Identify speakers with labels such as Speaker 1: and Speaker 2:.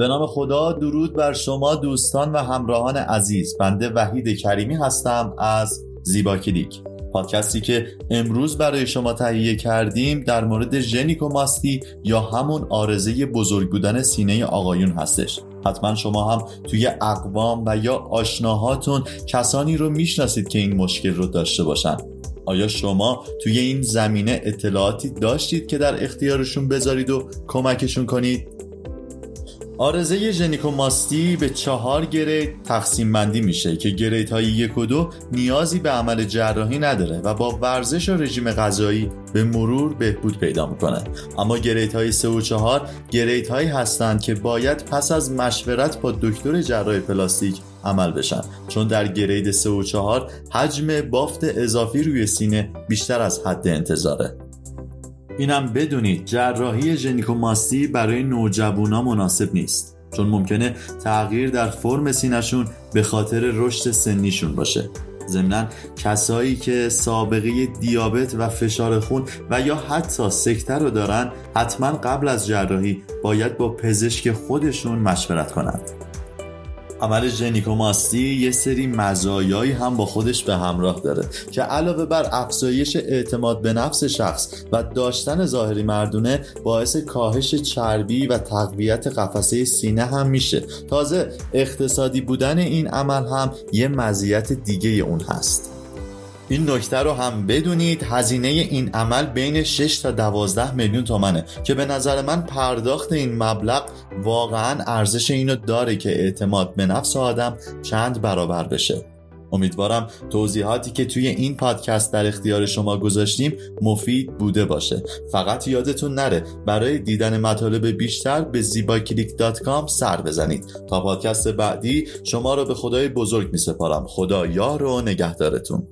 Speaker 1: به نام خدا درود بر شما دوستان و همراهان عزیز. بنده وحید کریمی هستم از زیبا کلیک. پادکستی که امروز برای شما تهیه کردیم در مورد ژنیکوماستی یا همون آرزه بزرگ بودن سینه آقایون هستش. حتما شما هم توی اقوام و یا آشناهاتون کسانی رو می‌شناسید که این مشکل رو داشته باشن. آیا شما توی این زمینه اطلاعاتی داشتید که در اختیارشون بذارید و کمکشون کنید؟ آرزه ژنیکوماستی به چهار گرید تقسیم بندی میشه که گرید های یک و دو نیازی به عمل جراحی نداره و با ورزش و رژیم غذایی به مرور بهبود پیدا می‌کنه. اما گرید های سه و چهار گرید هایی هستند که باید پس از مشورت با دکتر جراح پلاستیک عمل بشن. چون در گرید سه و چهار حجم بافت اضافی روی سینه بیشتر از حد انتظاره. اینم بدونید جراحی ژنیکوماستی برای نوجوونا مناسب نیست چون ممکنه تغییر در فرم سینهشون به خاطر رشد سنیشون باشه. ضمنا کسایی که سابقه دیابت و فشار خون و یا حتی سکته رو دارن حتما قبل از جراحی باید با پزشک خودشون مشورت کنند. عمل ژنیکوماستی یه سری مزایایی هم با خودش به همراه داره که علاوه بر افزایش اعتماد به نفس شخص و داشتن ظاهری مردونه باعث کاهش چربی و تقویت قفسه سینه هم میشه. تازه اقتصادی بودن این عمل هم یه مزیت دیگه اون هست. این نکته رو هم بدونید. هزینه این عمل بین 6 تا 12 میلیون تومنه که به نظر من پرداخت این مبلغ واقعا ارزش اینو داره که اعتماد به نفس آدم چند برابر بشه. امیدوارم توضیحاتی که توی این پادکست در اختیار شما گذاشتیم مفید بوده باشه. فقط یادتون نره برای دیدن مطالب بیشتر به زیباکلیک.com سر بزنید. تا پادکست بعدی شما رو به خدای بزرگ می سپارم خدا یار و نگهدارتون.